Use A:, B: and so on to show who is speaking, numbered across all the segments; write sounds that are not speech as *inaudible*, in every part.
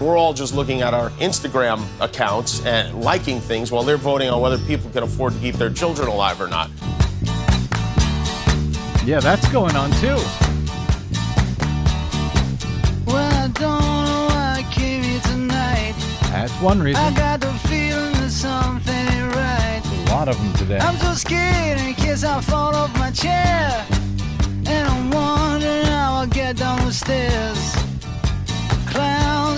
A: We're all just looking at our Instagram accounts and liking things while they're voting on whether people can afford to keep their children alive or not.
B: Yeah, that's going on too.
C: Well, I don't know why I came here tonight.
B: That's one reason.
C: I got the feeling that something ain't right.
B: A lot of them today.
C: I'm so scared in case I fall off my chair. And I'm wondering how I'll get down the stairs.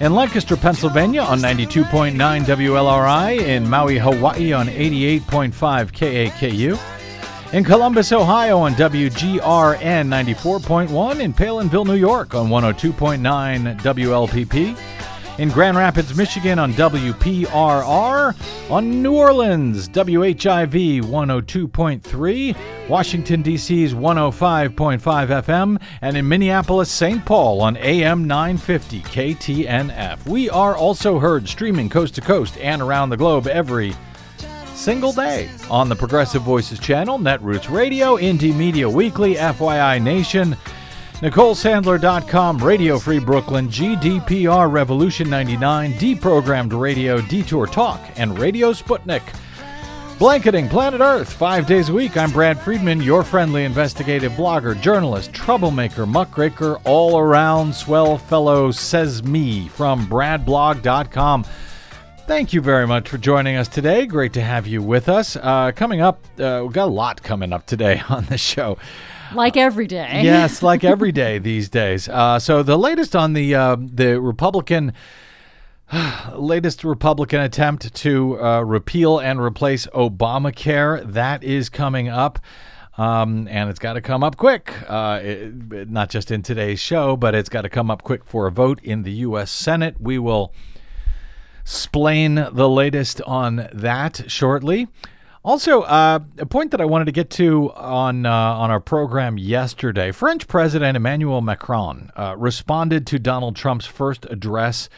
B: In Lancaster, Pennsylvania on 92.9 WLRI. In Maui, Hawaii on 88.5 KAKU. In Columbus, Ohio on WGRN 94.1. In Palenville, New York on 102.9 WLPP. In Grand Rapids, Michigan on WPRR. On New Orleans, WHIV 102.3. Washington, D.C.'s 105.5 FM. And in Minneapolis, St. Paul on AM 950 KTNF. We are also heard streaming coast to coast and around the globe every single day on the Progressive Voices channel, Netroots Radio, Indie Media Weekly, FYI Nation, NicoleSandler.com, Radio Free Brooklyn, GDPR Revolution 99, Deprogrammed Radio, Detour Talk, and Radio Sputnik. Blanketing Planet Earth five days a week. I'm Brad Friedman, your friendly investigative blogger, journalist, troublemaker, muckraker, all around swell fellow, says me from BradBlog.com. Thank you very much for joining us today. Great to have you with us. Uh, coming up, uh, we've got a lot coming up today *laughs* on the show.
D: Like every day.
B: Yes, like *laughs* every day these days. Uh, so the latest on the uh, the Republican *sighs* latest Republican attempt to uh, repeal and replace Obamacare that is coming up. Um, and it's got to come up quick, uh, it- not just in today's show, but it's got to come up quick for a vote in the U.S. Senate. We will explain the latest on that shortly. Also, uh, a point that I wanted to get to on uh, on our program yesterday: French President Emmanuel Macron uh, responded to Donald Trump's first address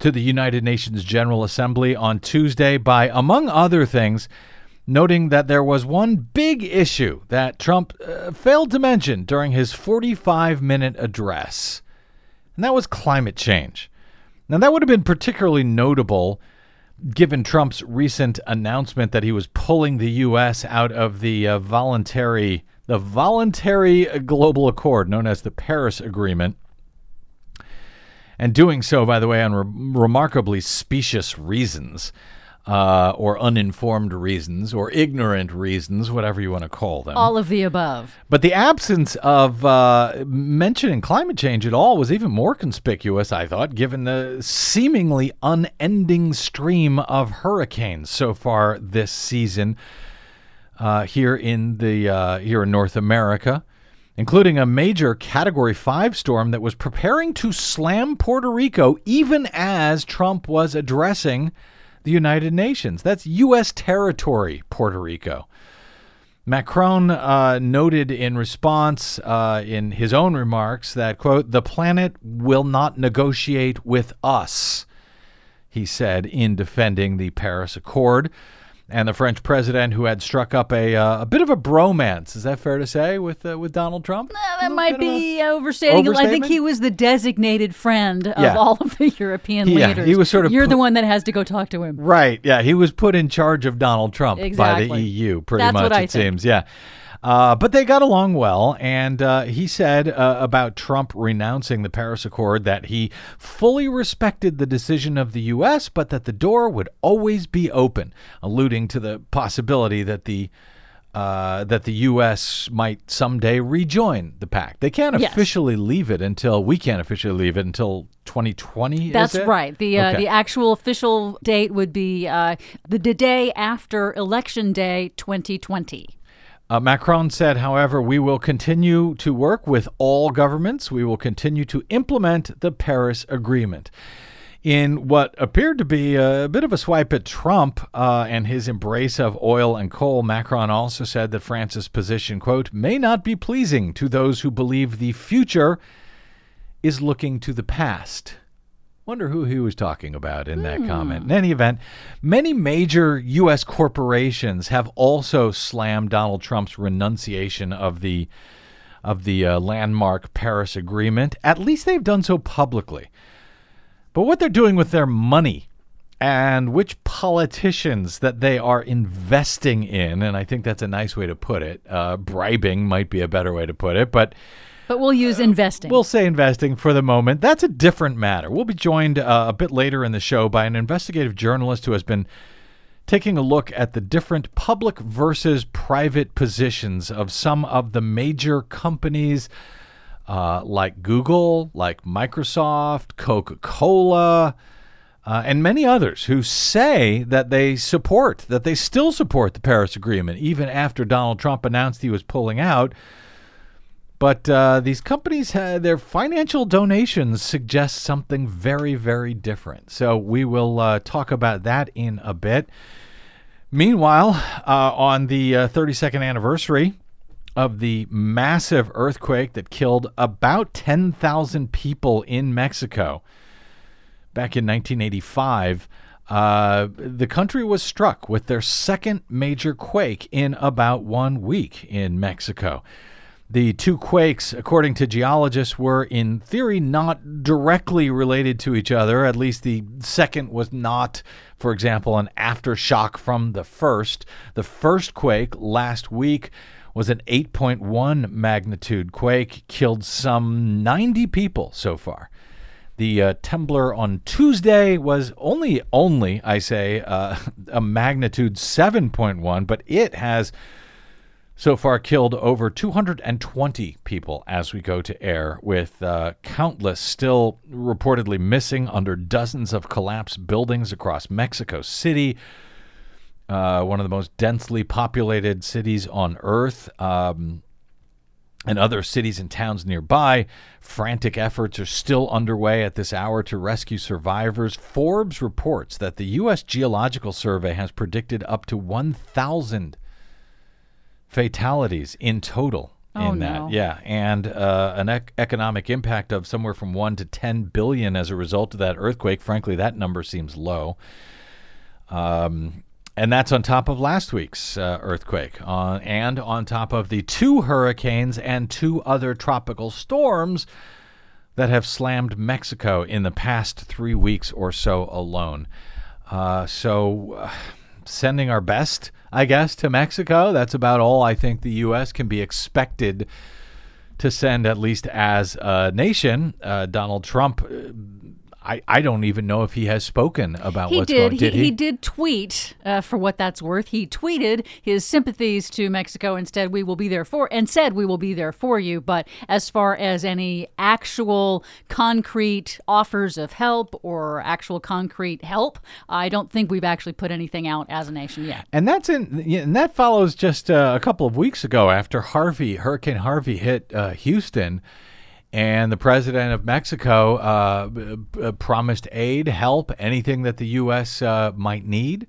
B: to the United Nations General Assembly on Tuesday by, among other things, noting that there was one big issue that Trump uh, failed to mention during his 45 minute address, and that was climate change. Now, that would have been particularly notable given Trump's recent announcement that he was pulling the U.S. out of the uh, voluntary the voluntary global accord known as the Paris Agreement, and doing so, by the way, on re- remarkably specious reasons. Uh, or uninformed reasons, or ignorant reasons, whatever you want to call them.
D: All of the above.
B: But the absence of uh, mentioning climate change at all was even more conspicuous, I thought, given the seemingly unending stream of hurricanes so far this season uh, here in the uh, here in North America, including a major Category Five storm that was preparing to slam Puerto Rico, even as Trump was addressing the United Nations. That's U.S. territory, Puerto Rico. Macron uh, noted in response uh, in his own remarks that, quote, the planet will not negotiate with us, he said in defending the Paris Accord. And the French president, who had struck up a, uh, a bit of a bromance, is that fair to say, with uh, with Donald Trump?
D: That might be overstating. I think he was the designated friend of
B: Yeah.
D: all of the European
B: Yeah,
D: leaders.
B: he was sort of
D: You're the one that has to go talk to him.
B: Right. Yeah. He was put in charge of Donald Trump by the EU, pretty
D: That's
B: much, it
D: think.
B: seems. Yeah. Uh, but they got along well. And uh, he said uh, about Trump renouncing the Paris Accord that he fully respected the decision of the U.S., but that the door would always be open, alluding to the possibility that the uh, that the U.S. might someday rejoin the pact. They can't
D: Yes.
B: officially leave it until we can't officially leave it until 2020. is
D: That's right. The uh,
B: Okay.
D: the actual official date would be uh, the, the day after Election Day 2020.
B: Uh, Macron said, however, we will continue to work with all governments. We will continue to implement the Paris Agreement. In what appeared to be a bit of a swipe at Trump uh, and his embrace of oil and coal, Macron also said that France's position, quote, may not be pleasing to those who believe the future is looking to the past. Wonder who he was talking about in that comment. In any event, many major U.S. corporations have also slammed Donald Trump's renunciation of the of the uh, landmark Paris Agreement. At least they've done so publicly. But what they're doing with their money and which politicians that they are investing in, and I think that's a nice way to put it. Uh, bribing might be a better way to put it, but
D: But we'll use investing.
B: We'll say investing for the moment. That's a different matter. We'll be joined uh, a bit later in the show by an investigative journalist who has been taking a look at the different public versus private positions of some of the major companies uh, like Google, like Microsoft, Coca Cola. Uh, and many others who say that they support, that they still support the Paris Agreement, even after Donald Trump announced he was pulling out. But uh, these companies, uh, their financial donations suggest something very, very different. So we will uh, talk about that in a bit. Meanwhile, uh, on the uh, 32nd anniversary of the massive earthquake that killed about 10,000 people in Mexico back in 1985, uh, the country was struck with their second major quake in about one week in Mexico. The two quakes, according to geologists, were in theory not directly related to each other. At least the second was not, for example, an aftershock from the first. The first quake last week was an 8.1 magnitude quake, killed some 90 people so far. The uh, on Tuesday was only, only, I say, uh, *laughs* a magnitude 7.1, but it has so far killed over 220 people as we go to air, with uh, countless still reportedly missing under dozens of collapsed buildings across Mexico City, uh, one of the most densely populated cities on Earth. Um, and other cities and towns nearby. Frantic efforts are still underway at this hour to rescue survivors. Forbes reports that the U.S. Geological Survey has predicted up to 1,000 fatalities in total
D: Oh,
B: in that.
D: no.
B: Yeah, and uh, an ec- economic impact of somewhere from 1 to 10 billion as a result of that earthquake. Frankly, that number seems low. Um, and that's on top of last week's uh, earthquake, uh, and on top of the two hurricanes and two other tropical storms that have slammed Mexico in the past three weeks or so alone. Uh, so, uh, sending our best, I guess, to Mexico. That's about all I think the U.S. can be expected to send, at least as a nation. Uh, Donald Trump. I, I don't even know if he has spoken about
D: He
B: what's
D: did.
B: going. Did
D: he, he did tweet, uh, for what that's worth. He tweeted his sympathies to Mexico. Instead, we will be there for, and said we will be there for you. But as far as any actual concrete offers of help or actual concrete help, I don't think we've actually put anything out as a nation yet.
B: And that's in, yeah, and that follows just uh, a couple of weeks ago after Harvey, Hurricane Harvey hit uh, Houston, and the president of Mexico uh, b- b- promised aid, help, anything that the U.S. Uh, might need.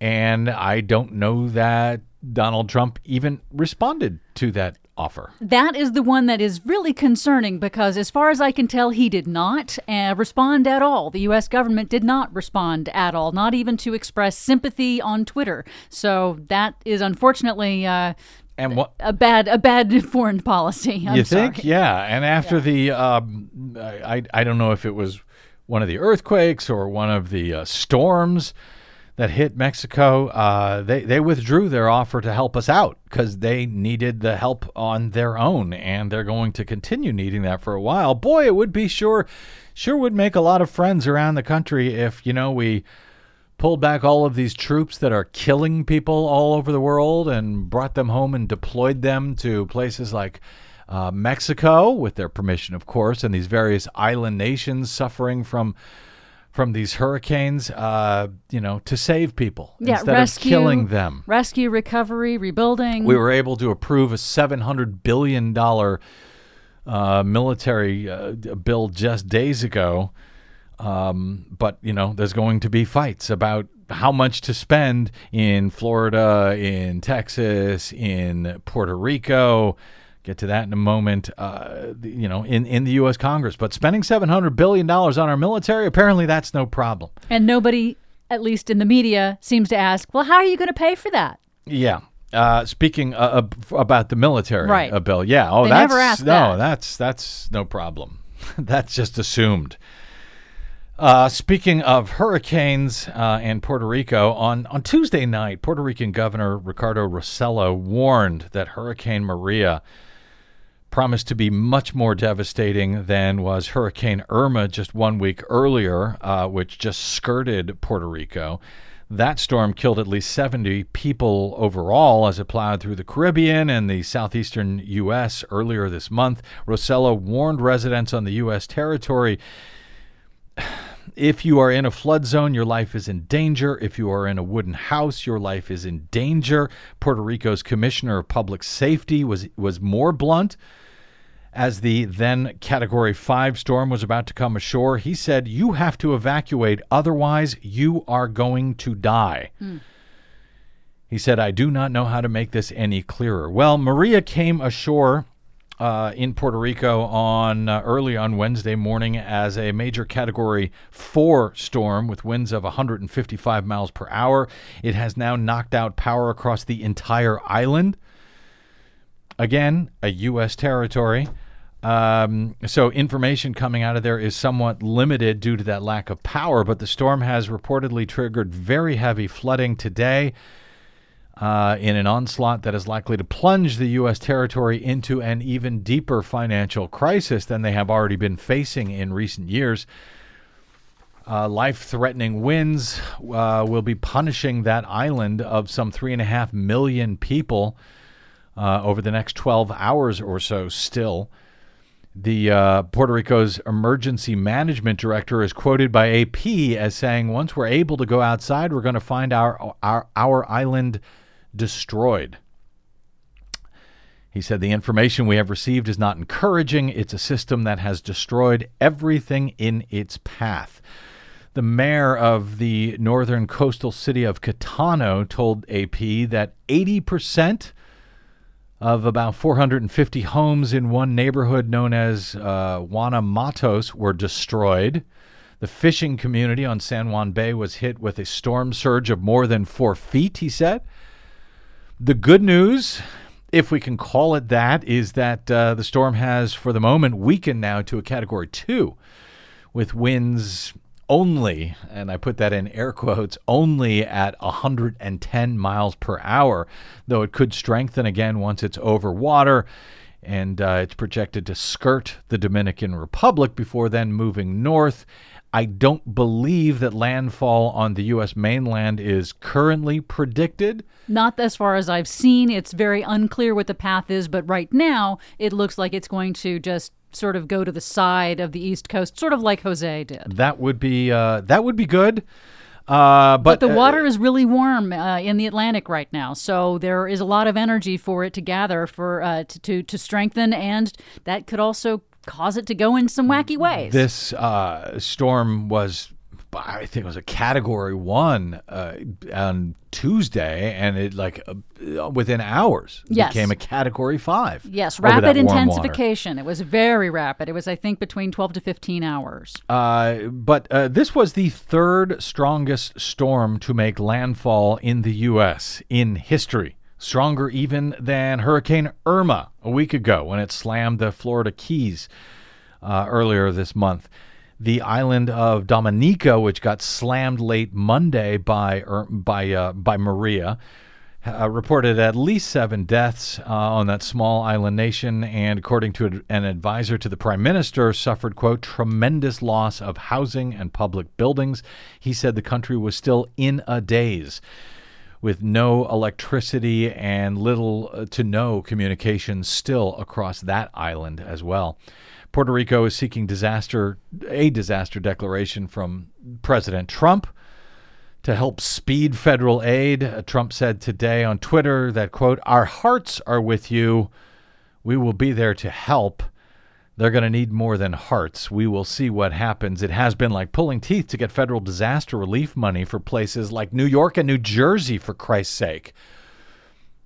B: And I don't know that Donald Trump even responded to that offer.
D: That is the one that is really concerning because, as far as I can tell, he did not uh, respond at all. The U.S. government did not respond at all, not even to express sympathy on Twitter. So that is unfortunately uh,
B: And what
D: a bad a bad *laughs* foreign policy. I'm
B: you
D: sorry.
B: think? Yeah. And after the, um, I, I don't know if it was one of the earthquakes or one of the uh, storms that hit Mexico, uh, they, they withdrew their offer to help us out because they needed the help on their own. And they're going to continue needing that for a while. Boy, it would be sure, sure would make a lot of friends around the country if, you know, we pulled back all of these troops that are killing people all over the world and brought them home and deployed them to places like uh, Mexico, with their permission, of course, and these various island nations suffering from from these hurricanes, uh, you know, to save people
D: Yeah,
B: instead
D: rescue,
B: of killing them.
D: Rescue, recovery, rebuilding.
B: We were able to approve a seven hundred billion dollar uh, military uh, bill just days ago Um, but you know, there's going to be fights about how much to spend in Florida, in Texas, in Puerto Rico. Get to that in a moment. Uh, you know, in in the U.S. Congress, but spending seven hundred billion dollars on our military, apparently that's no problem.
D: And nobody, at least in the media, seems to ask, well, how are you going to pay for that?
B: Yeah. Uh, speaking uh, ab- about the military,
D: Right.
B: uh, bill. Yeah. Oh,
D: They
B: that's
D: never
B: no.
D: that.
B: That's that's no problem. *laughs* that's just assumed. Uh, speaking of hurricanes uh, and Puerto Rico, on, on Tuesday night, Puerto Rican Governor Ricardo Rossello warned that Hurricane Maria promised to be much more devastating than was Hurricane Irma just one week earlier, uh, which just skirted Puerto Rico. That storm killed at least 70 people overall as it plowed through the Caribbean and the southeastern U.S. earlier this month. Rossello warned residents on the U.S. territory if you are in a flood zone, your life is in danger. If you are in a wooden house, your life is in danger. Puerto Rico's Commissioner of Public Safety was was more blunt as the then Category 5 storm was about to come ashore. He said, "You have to evacuate, otherwise you are going to die." Hmm. He said, I do not know how to make this any clearer. Well, Maria came ashore uh, in Puerto Rico on uh, early on Wednesday morning as a major Category 4 storm with winds of 155 miles per hour. It has now knocked out power across the entire island. Again, a U.S. territory. Um, so information coming out of there is somewhat limited due to that lack of power, but the storm has reportedly triggered very heavy flooding today uh, in an onslaught that is likely to plunge the U.S. territory into an even deeper financial crisis than they have already been facing in recent years. Uh, Life threatening winds uh, will be punishing that island of some three and a half million people uh, over the next 12 hours or so, still. The uh, Puerto Rico's emergency management director is quoted by AP as saying, "Once we're able to go outside, we're going to find our our our island destroyed." He said, The information we have received is not encouraging. It's a system that has destroyed everything in its path. The mayor of the northern coastal city of Catano told AP that 80% of about 450 homes in one neighborhood known as uh, Juana Matos were destroyed. The fishing community on San Juan Bay was hit with a storm surge of more than four feet, he said. The good news, if we can call it that, is that uh, the storm has, for the moment, weakened now to a category two, with winds only, and I put that in air *laughs* quotes, only at 110 miles per hour, though it could strengthen again once it's over water. And uh, it's projected to skirt the Dominican Republic before then moving north. I don't believe that landfall on the U.S. mainland is currently predicted.
D: Not as far as I've seen. It's very unclear what the path is, but right now it looks like it's going to just sort of go to the side of the East Coast, sort of like Jose did.
B: That would be uh, that would be good. Uh, but
D: But the
B: uh,
D: water is really warm uh, in the Atlantic right now, so there is a lot of energy for it to gather for uh, to, to to strengthen, and that could also cause it to go in some wacky ways.
B: this uh, storm was, I think it was a Category One uh, on Tuesday, and it like uh, within hours
D: Yes.
B: became a Category Five.
D: yes, rapid
B: warm water.
D: intensification. It was very rapid. It was, I think, between twelve to fifteen hours.
B: Uh, but uh, this was the third strongest storm to make landfall in the U.S. in history. Stronger even than Hurricane Irma a week ago when it slammed the Florida Keys uh, earlier this month. The island of Dominica, which got slammed late Monday by by uh, by Maria, uh, reported at least seven deaths uh, on that small island nation, and according to an advisor to the prime minister, suffered quote tremendous loss of housing and public buildings. He said the country was still in a daze with no electricity and little uh, to no communication still across that island as well. Puerto Rico is seeking disaster a disaster declaration from President Trump to help speed federal aid. Uh, Trump said today on Twitter that quote, "Our hearts are with you. We will be there to help." They're going to need more than hearts. We will see what happens. It has been like pulling teeth to get federal disaster relief money for places like New York and New Jersey, for Christ's sake,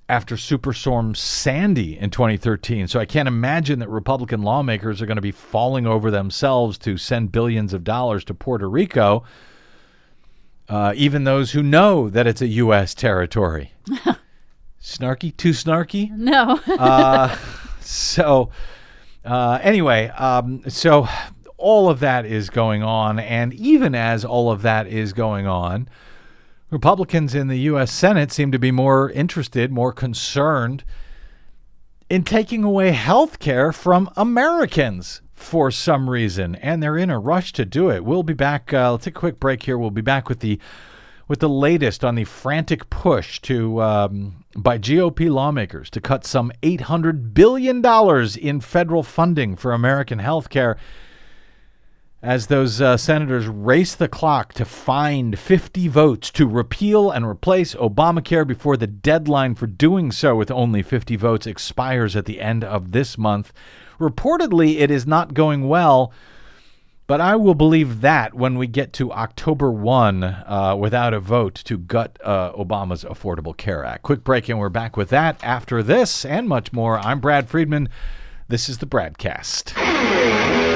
B: after Superstorm Sandy in 2013. So I can't imagine that Republican lawmakers are going to be falling over themselves to send billions of dollars to Puerto Rico, uh, even those who know that it's a U.S. territory. *laughs* snarky? Too snarky?
D: No. *laughs*
B: So, uh, anyway, um, so all of that is going on. And even as all of that is going on, Republicans in the U.S. Senate seem to be more interested, more concerned in taking away health care from Americans for some reason. And they're in a rush to do it. We'll be back. Uh, let's take a quick break here. We'll be back with the with the latest on the frantic push to um, by GOP lawmakers to cut some $800 billion in federal funding for American health care as those uh, senators race the clock to find 50 votes to repeal and replace Obamacare before the deadline for doing so with only 50 votes expires at the end of this month. Reportedly, it is not going well. But I will believe that when we get to October 1 uh, without a vote to gut uh, Obama's Affordable Care Act. Quick break, and we're back with that after this and much more. I'm Brad Friedman. This is the Bradcast.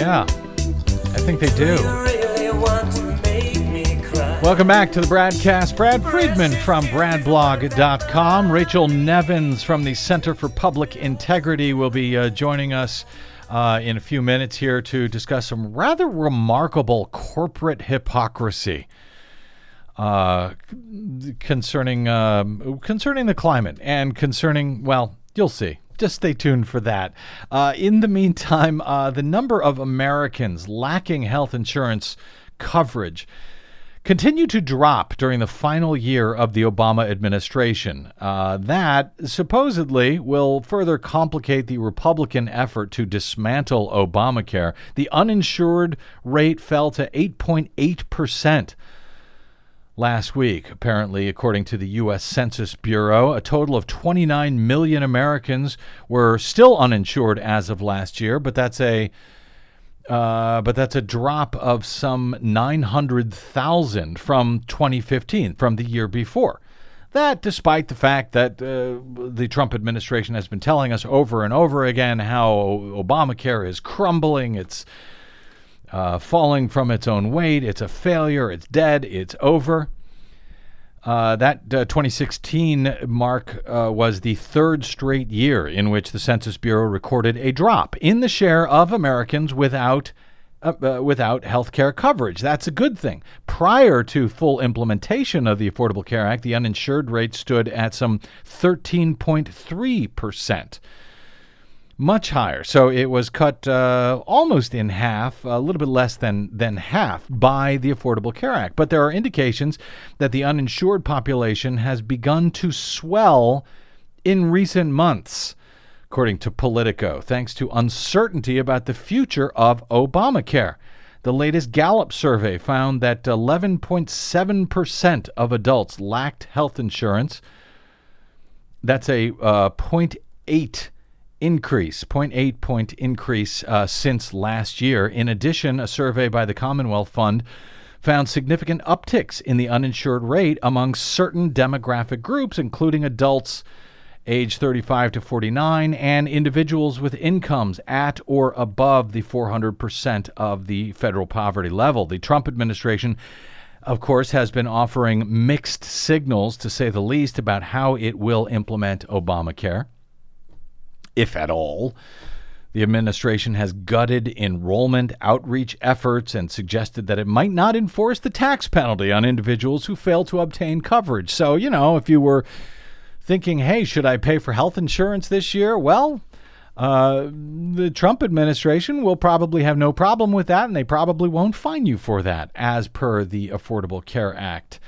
B: Yeah, I think they do.
E: You really want to make me cry?
B: Welcome back to the BradCast. Brad Friedman from BradBlog.com. Rachel Leven from the Center for Public Integrity will be uh, joining us uh, in a few minutes here to discuss some rather remarkable corporate hypocrisy uh, concerning um, concerning the climate and concerning well, you'll see. Just stay tuned for that. Uh, in the meantime, uh, the number of Americans lacking health insurance coverage continue to drop during the final year of the Obama administration. Uh, that supposedly will further complicate the Republican effort to dismantle Obamacare. The uninsured rate fell to 8.8 percent last week, apparently, according to the U.S. Census Bureau. A total of 29 million Americans were still uninsured as of last year, but that's a uh, but that's a drop of some 900,000 from 2015, from the year before. That, despite the fact that uh, the Trump administration has been telling us over and over again how Obamacare is crumbling, it's uh, falling from its own weight. It's a failure. It's dead. It's over. Uh, that uh, 2016 mark uh, was the third straight year in which the Census Bureau recorded a drop in the share of Americans without uh, uh, without health care coverage. That's a good thing. Prior to full implementation of the Affordable Care Act, the uninsured rate stood at some 13.3 percent much higher. So it was cut uh, almost in half, a little bit less than than half by the Affordable Care Act. But there are indications that the uninsured population has begun to swell in recent months. According to Politico, thanks to uncertainty about the future of Obamacare. The latest Gallup survey found that 11.7% of adults lacked health insurance. That's a uh, 0.8 increase, 0.8 point increase uh, since last year. In addition, a survey by the Commonwealth Fund found significant upticks in the uninsured rate among certain demographic groups, including adults age 35 to 49 and individuals with incomes at or above the 400% of the federal poverty level. The Trump administration of course, has been offering mixed signals, to say the least, about how it will implement Obamacare if at all. The administration has gutted enrollment outreach efforts and suggested that it might not enforce the tax penalty on individuals who fail to obtain coverage. So, you know, if you were thinking, hey, should I pay for health insurance this year? Well, uh, the Trump administration will probably have no problem with that, and they probably won't fine you for that, as per the Affordable Care Act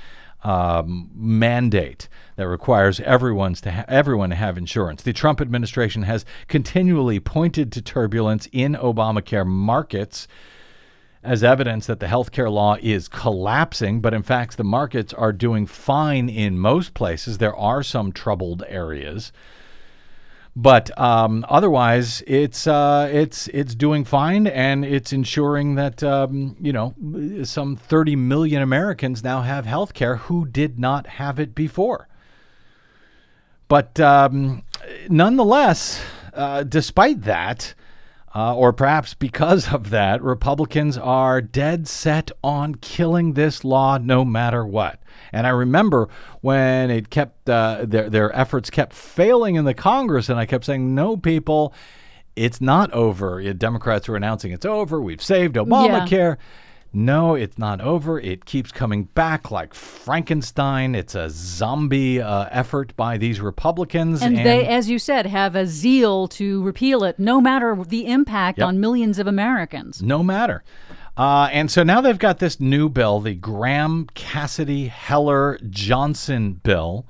B: um, mandate that requires everyone's to ha- everyone to have insurance. The Trump administration has continually pointed to turbulence in Obamacare markets as evidence that the healthcare law is collapsing, but in fact, the markets are doing fine in most places. There are some troubled areas. But um, otherwise, it's uh, it's it's doing fine, and it's ensuring that um, you know some 30 million Americans now have health care who did not have it before. But um, nonetheless, uh, despite that, uh, or perhaps because of that, Republicans are dead set on killing this law no matter what. And I remember when it kept uh, their their efforts kept failing in the Congress, and I kept saying, "No, people, it's not over." Democrats were announcing it's over. We've saved Obamacare. No, it's not over. It keeps coming back like Frankenstein. It's a zombie uh, effort by these Republicans.
D: And, they, as you said, have a zeal to repeal it, no matter the impact
B: Yep.
D: on millions of Americans.
B: no matter. Uh, and so now they've got this new bill, the Graham Cassidy Heller Johnson bill,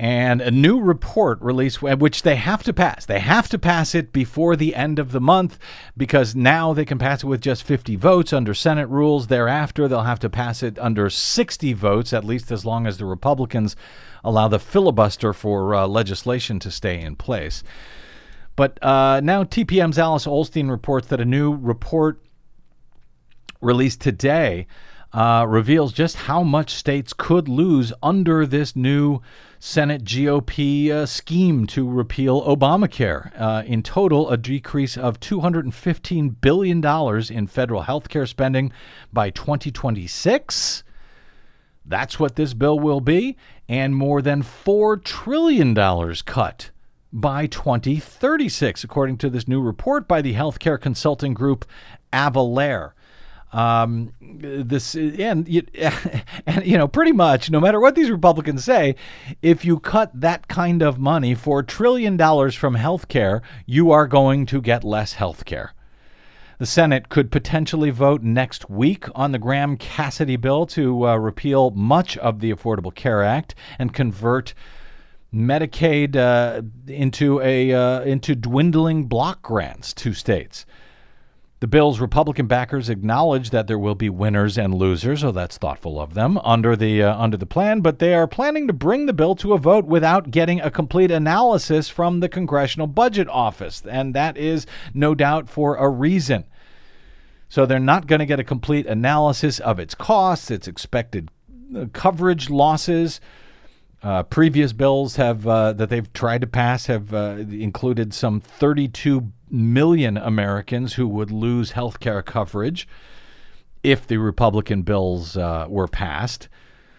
B: and a new report released, which they have to pass. They have to pass it before the end of the month because now they can pass it with just 50 votes under Senate rules. Thereafter, they'll have to pass it under 60 votes, at least as long as the Republicans allow the filibuster for uh, legislation to stay in place. But uh, now TPM's Alice Ollstein reports that a new report released today uh, reveals just how much states could lose under this new Senate GOP uh, scheme to repeal Obamacare. Uh, in total, a decrease of $215 billion in federal health care spending by 2026. That's what this bill will be, and more than $4 trillion cut by 2036, according to this new report by the healthcare consulting group Avalere. Um, this and you, *laughs* and you know pretty much no matter what these Republicans say, if you cut that kind of money, four trillion dollars from healthcare, you are going to get less healthcare. The Senate could potentially vote next week on the Graham Cassidy bill to uh, repeal much of the Affordable Care Act and convert Medicaid uh, into a uh, into dwindling block grants to states. The bill's Republican backers acknowledge that there will be winners and losers, so that's thoughtful of them under the uh, under the plan. But they are planning to bring the bill to a vote without getting a complete analysis from the Congressional Budget Office, and that is no doubt for a reason. So they're not going to get a complete analysis of its costs, its expected uh, coverage losses. Uh, previous bills have uh, that they've tried to pass have uh, included some 32 million Americans who would lose health care coverage if the Republican bills uh, were passed.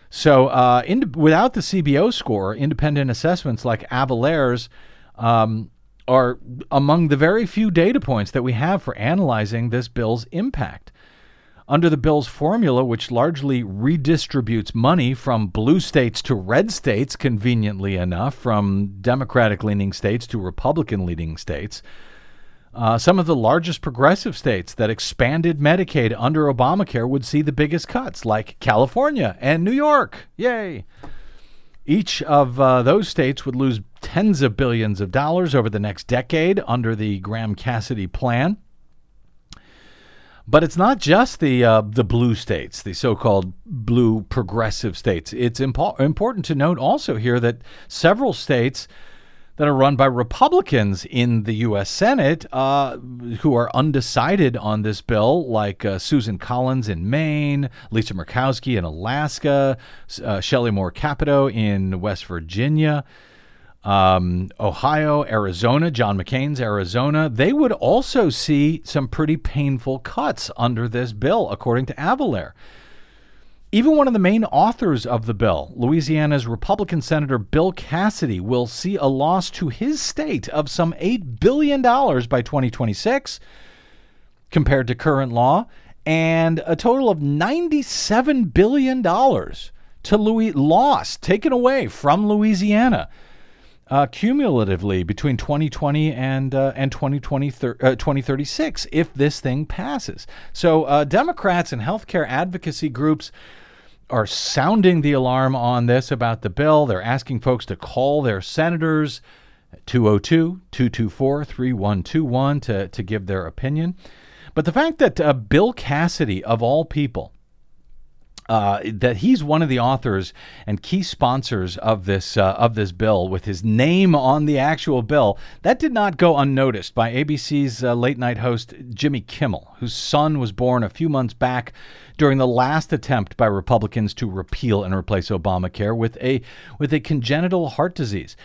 B: So, uh, in, without the CBO score, independent assessments like Avalere's um, are among the very few data points that we have for analyzing this bill's impact. Under the bill's formula, which largely redistributes money from blue states to red states, conveniently enough, from Democratic leaning states to Republican leaning states, uh, some of the largest progressive states that expanded Medicaid under Obamacare would see the biggest cuts, like California and New York. Yay! Each of uh, those states would lose tens of billions of dollars over the next decade under the Graham Cassidy plan. But it's not just the uh, the blue states, the so-called blue progressive states. It's impo- important to note also here that several states that are run by Republicans in the U.S. Senate uh, who are undecided on this bill, like uh, Susan Collins in Maine, Lisa Murkowski in Alaska, uh, Shelley Moore Capito in West Virginia um, Ohio, Arizona, John McCain's Arizona, they would also see some pretty painful cuts under this bill, according to Avalere. Even one of the main authors of the bill, Louisiana's Republican Senator Bill Cassidy, will see a loss to his state of some $8 billion by 2026 compared to current law, and a total of $97 billion to Louis lost, taken away from Louisiana. Uh, cumulatively between 2020 and uh, and 2020 uh, 2036 if this thing passes. So uh, Democrats and healthcare advocacy groups are sounding the alarm on this about the bill. They're asking folks to call their senators 202 224 3121 to to give their opinion. But the fact that uh, Bill Cassidy of all people uh, that he's one of the authors and key sponsors of this uh, of this bill with his name on the actual bill. That did not go unnoticed by ABC's uh, late night host Jimmy Kimmel, whose son was born a few months back during the last attempt by Republicans to repeal and replace Obamacare with a with a congenital heart disease.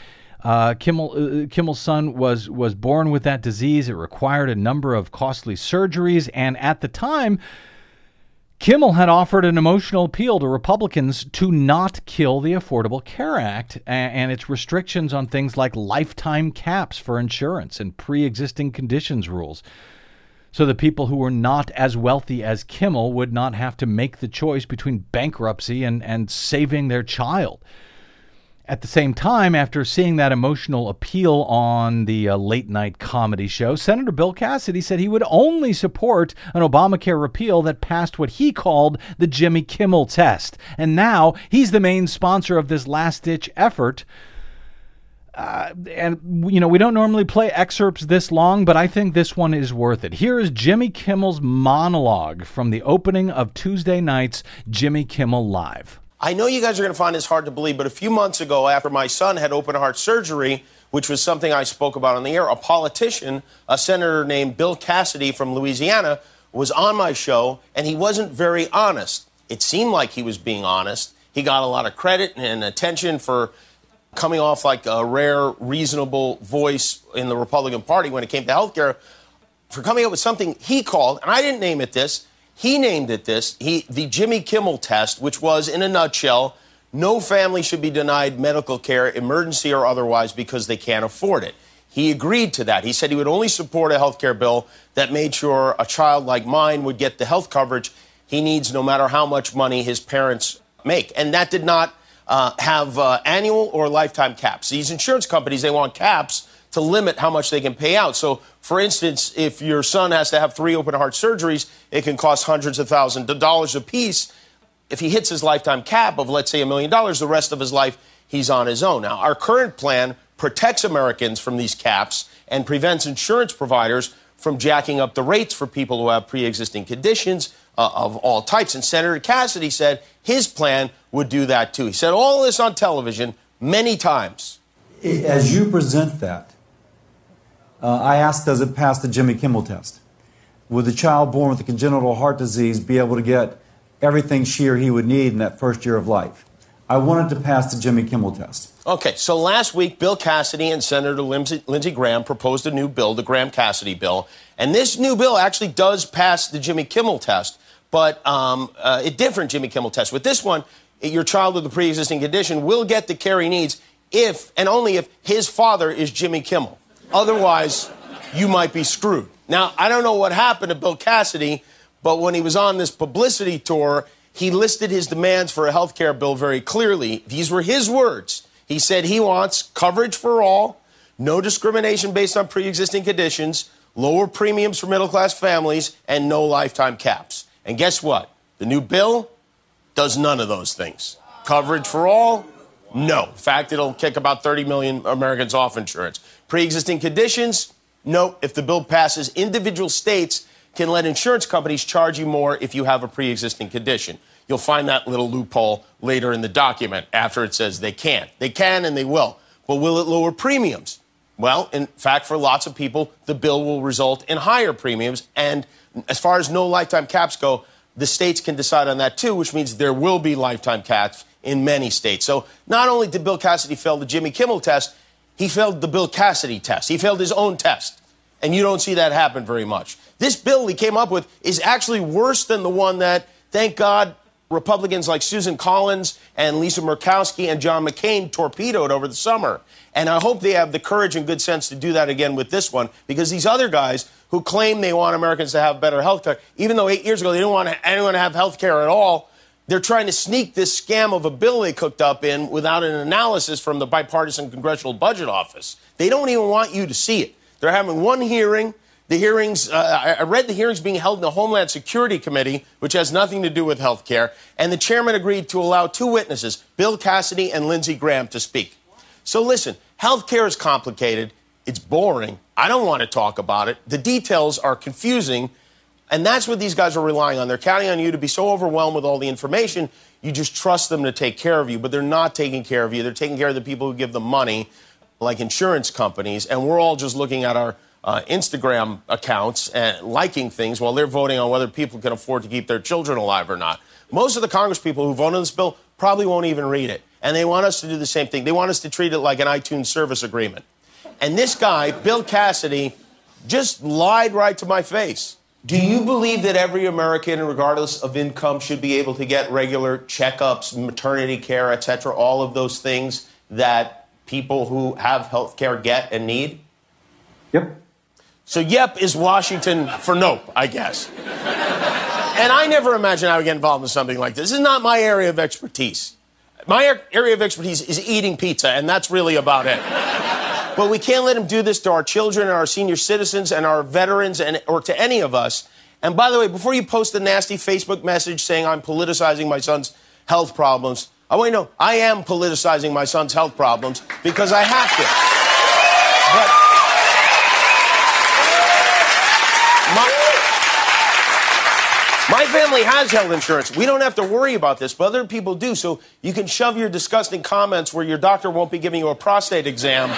B: Uh, Kimmel, uh, Kimmel's son was was born with that disease. It required a number of costly surgeries, and at the time, Kimmel had offered an emotional appeal to Republicans to not kill the Affordable Care Act and its restrictions on things like lifetime caps for insurance and pre existing conditions rules. So the people who were not as wealthy as Kimmel would not have to make the choice between bankruptcy and, and saving their child. At the same time, after seeing that emotional appeal on the uh, late night comedy show, Senator Bill Cassidy said he would only support an Obamacare repeal that passed what he called the Jimmy Kimmel test. And now he's the main sponsor of this last ditch effort. Uh, and, you know, we don't normally play excerpts this long, but I think this one is worth it. Here is Jimmy Kimmel's monologue from the opening of Tuesday night's Jimmy Kimmel Live.
A: I know you guys are going to find this hard to believe, but a few months ago, after my son had open heart surgery, which was something I spoke about on the air, a politician, a senator named Bill Cassidy from Louisiana, was on my show, and he wasn't very honest. It seemed like he was being honest. He got a lot of credit and attention for coming off like a rare, reasonable voice in the Republican Party when it came to health care, for coming up with something he called, and I didn't name it this, he named it this, he, the Jimmy Kimmel test, which was, in a nutshell, no family should be denied medical care, emergency or otherwise, because they can't afford it. He agreed to that. He said he would only support a health care bill that made sure a child like mine would get the health coverage he needs no matter how much money his parents make. And that did not uh, have uh, annual or lifetime caps. These insurance companies, they want caps to limit how much they can pay out. So, for instance, if your son has to have three open heart surgeries, it can cost hundreds of thousands of dollars apiece. If he hits his lifetime cap of, let's say, a million dollars, the rest of his life, he's on his own. Now, our current plan protects Americans from these caps and prevents insurance providers from jacking up the rates for people who have pre existing conditions uh, of all types. And Senator Cassidy said his plan would do that too. He said all this on television many times.
F: As you present that, uh, I asked, does it pass the Jimmy Kimmel test? Would the child born with a congenital heart disease be able to get everything she or he would need in that first year of life? I wanted to pass the Jimmy Kimmel test.
A: Okay, so last week, Bill Cassidy and Senator Lindsey, Lindsey Graham proposed a new bill, the Graham Cassidy bill. And this new bill actually does pass the Jimmy Kimmel test, but um, uh, a different Jimmy Kimmel test. With this one, your child with a pre existing condition will get the care he needs if and only if his father is Jimmy Kimmel. Otherwise, you might be screwed. Now, I don't know what happened to Bill Cassidy, but when he was on this publicity tour, he listed his demands for a health care bill very clearly. These were his words. He said he wants coverage for all, no discrimination based on pre existing conditions, lower premiums for middle class families, and no lifetime caps. And guess what? The new bill does none of those things. Coverage for all? No. In fact, it'll kick about 30 million Americans off insurance. Pre existing conditions? No. If the bill passes, individual states can let insurance companies charge you more if you have a pre existing condition. You'll find that little loophole later in the document after it says they can't. They can and they will. But will it lower premiums? Well, in fact, for lots of people, the bill will result in higher premiums. And as far as no lifetime caps go, the states can decide on that too, which means there will be lifetime caps in many states. So not only did Bill Cassidy fail the Jimmy Kimmel test, he failed the Bill Cassidy test. He failed his own test. And you don't see that happen very much. This bill he came up with is actually worse than the one that, thank God, Republicans like Susan Collins and Lisa Murkowski and John McCain torpedoed over the summer. And I hope they have the courage and good sense to do that again with this one, because these other guys who claim they want Americans to have better health care, even though eight years ago they didn't want anyone to have health care at all, they're trying to sneak this scam of a bill they cooked up in without an analysis from the bipartisan Congressional Budget Office. They don't even want you to see it. They're having one hearing. The hearings, uh, I read the hearings being held in the Homeland Security Committee, which has nothing to do with health care, and the chairman agreed to allow two witnesses, Bill Cassidy and Lindsey Graham, to speak. So listen, health care is complicated. It's boring. I don't want to talk about it. The details are confusing. And that's what these guys are relying on. They're counting on you to be so overwhelmed with all the information, you just trust them to take care of you, but they're not taking care of you. They're taking care of the people who give them money, like insurance companies, and we're all just looking at our uh, Instagram accounts and liking things while they're voting on whether people can afford to keep their children alive or not. Most of the Congress people who vote on this bill probably won't even read it. And they want us to do the same thing. They want us to treat it like an iTunes service agreement. And this guy, Bill Cassidy, just lied right to my face. Do you believe that every American, regardless of income, should be able to get regular checkups, maternity care, et cetera, all of those things that people who have health care get and need?
F: Yep.
A: So, yep is Washington for nope, I guess. and I never imagined I would get involved in something like this. This is not my area of expertise. My area of expertise is eating pizza, and that's really about it. But we can't let him do this to our children and our senior citizens and our veterans and or to any of us. And by the way, before you post a nasty Facebook message saying I'm politicizing my son's health problems, I want you to know I am politicizing my son's health problems because I have to. But my, my family has health insurance. We don't have to worry about this, but other people do. So you can shove your disgusting comments where your doctor won't be giving you a prostate exam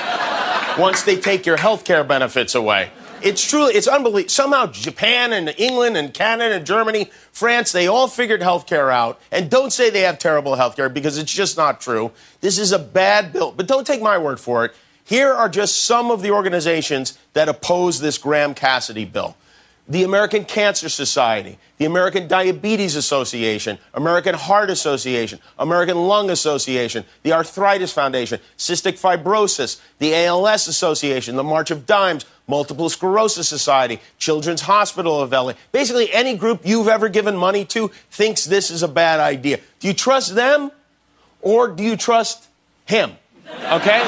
A: once they take your health care benefits away. It's truly, it's unbelievable. Somehow Japan and England and Canada and Germany, France, they all figured healthcare out. And don't say they have terrible healthcare because it's just not true. This is a bad bill. But don't take my word for it. Here are just some of the organizations that oppose this Graham Cassidy bill the American Cancer Society, the American Diabetes Association, American Heart Association, American Lung Association, the Arthritis Foundation, Cystic Fibrosis, the ALS Association, the March of Dimes, Multiple Sclerosis Society, Children's Hospital of LA. Basically, any group you've ever given money to thinks this is a bad idea. Do you trust them or do you trust him? Okay?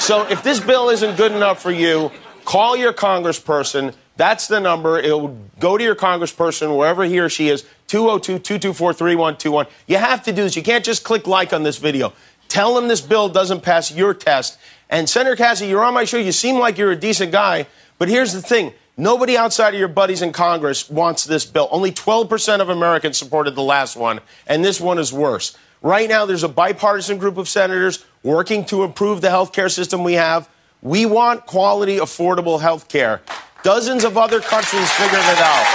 A: So if this bill isn't good enough for you, call your congressperson. That's the number. It'll go to your congressperson, wherever he or she is, 202 224 3121. You have to do this. You can't just click like on this video. Tell them this bill doesn't pass your test. And Senator Cassidy, you're on my show. You seem like you're a decent guy. But here's the thing nobody outside of your buddies in Congress wants this bill. Only 12% of Americans supported the last one, and this one is worse. Right now, there's a bipartisan group of senators working to improve the health care system we have. We want quality, affordable health care. Dozens of other countries figured it out.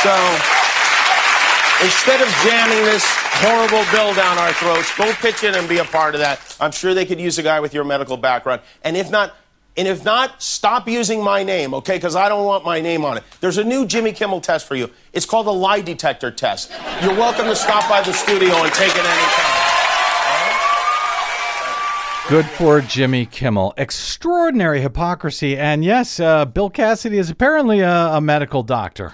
A: So instead of jamming this horrible bill down our throats, go pitch in and be a part of that. I'm sure they could use a guy with your medical background. And if not, and if not, stop using my name, okay? Because I don't want my name on it. There's a new Jimmy Kimmel test for you. It's called the lie detector test. You're welcome to stop by the studio and take it anytime.
B: Good for Jimmy Kimmel. Extraordinary hypocrisy. And yes, uh, Bill Cassidy is apparently a, a medical doctor.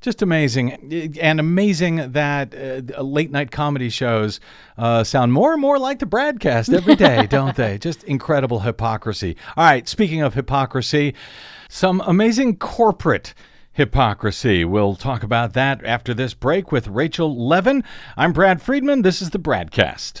B: Just amazing. And amazing that uh, late night comedy shows uh, sound more and more like the BradCast every day, *laughs* don't they? Just incredible hypocrisy. All right, speaking of hypocrisy, some amazing corporate hypocrisy. We'll talk about that after this break with Rachel Leven. I'm Brad Friedman. This is the BradCast.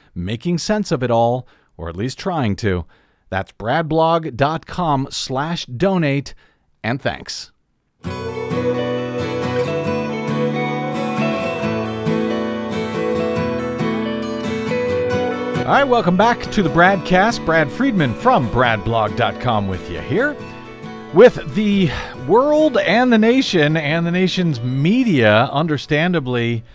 B: making sense of it all, or at least trying to. That's bradblog.com slash donate, and thanks. All right, welcome back to the BradCast. Brad Friedman from bradblog.com with you here. With the world and the nation and the nation's media, understandably,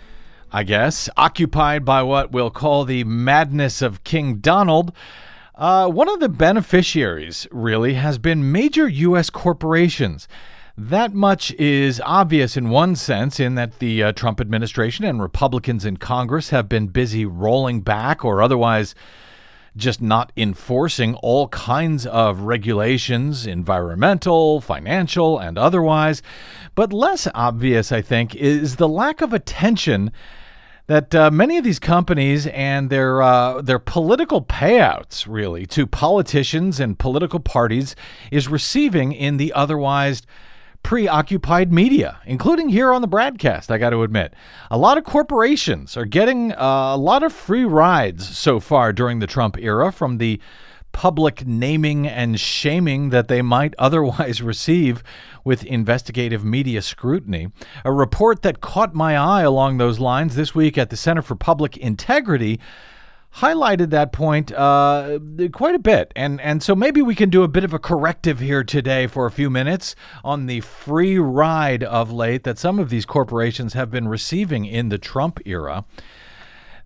B: I guess, occupied by what we'll call the madness of King Donald, uh, one of the beneficiaries really has been major U.S. corporations. That much is obvious in one sense, in that the uh, Trump administration and Republicans in Congress have been busy rolling back or otherwise just not enforcing all kinds of regulations, environmental, financial, and otherwise. But less obvious, I think, is the lack of attention that uh, many of these companies and their uh, their political payouts, really, to politicians and political parties, is receiving in the otherwise preoccupied media, including here on the BradCast. I got to admit, a lot of corporations are getting uh, a lot of free rides so far during the Trump era from the public naming and shaming that they might *laughs* otherwise receive with investigative media scrutiny. A report that caught my eye along those lines this week at the Center for Public Integrity highlighted that point uh, quite a bit. And, and so maybe we can do a bit of a corrective here today for a few minutes on the free ride of late that some of these corporations have been receiving in the Trump era.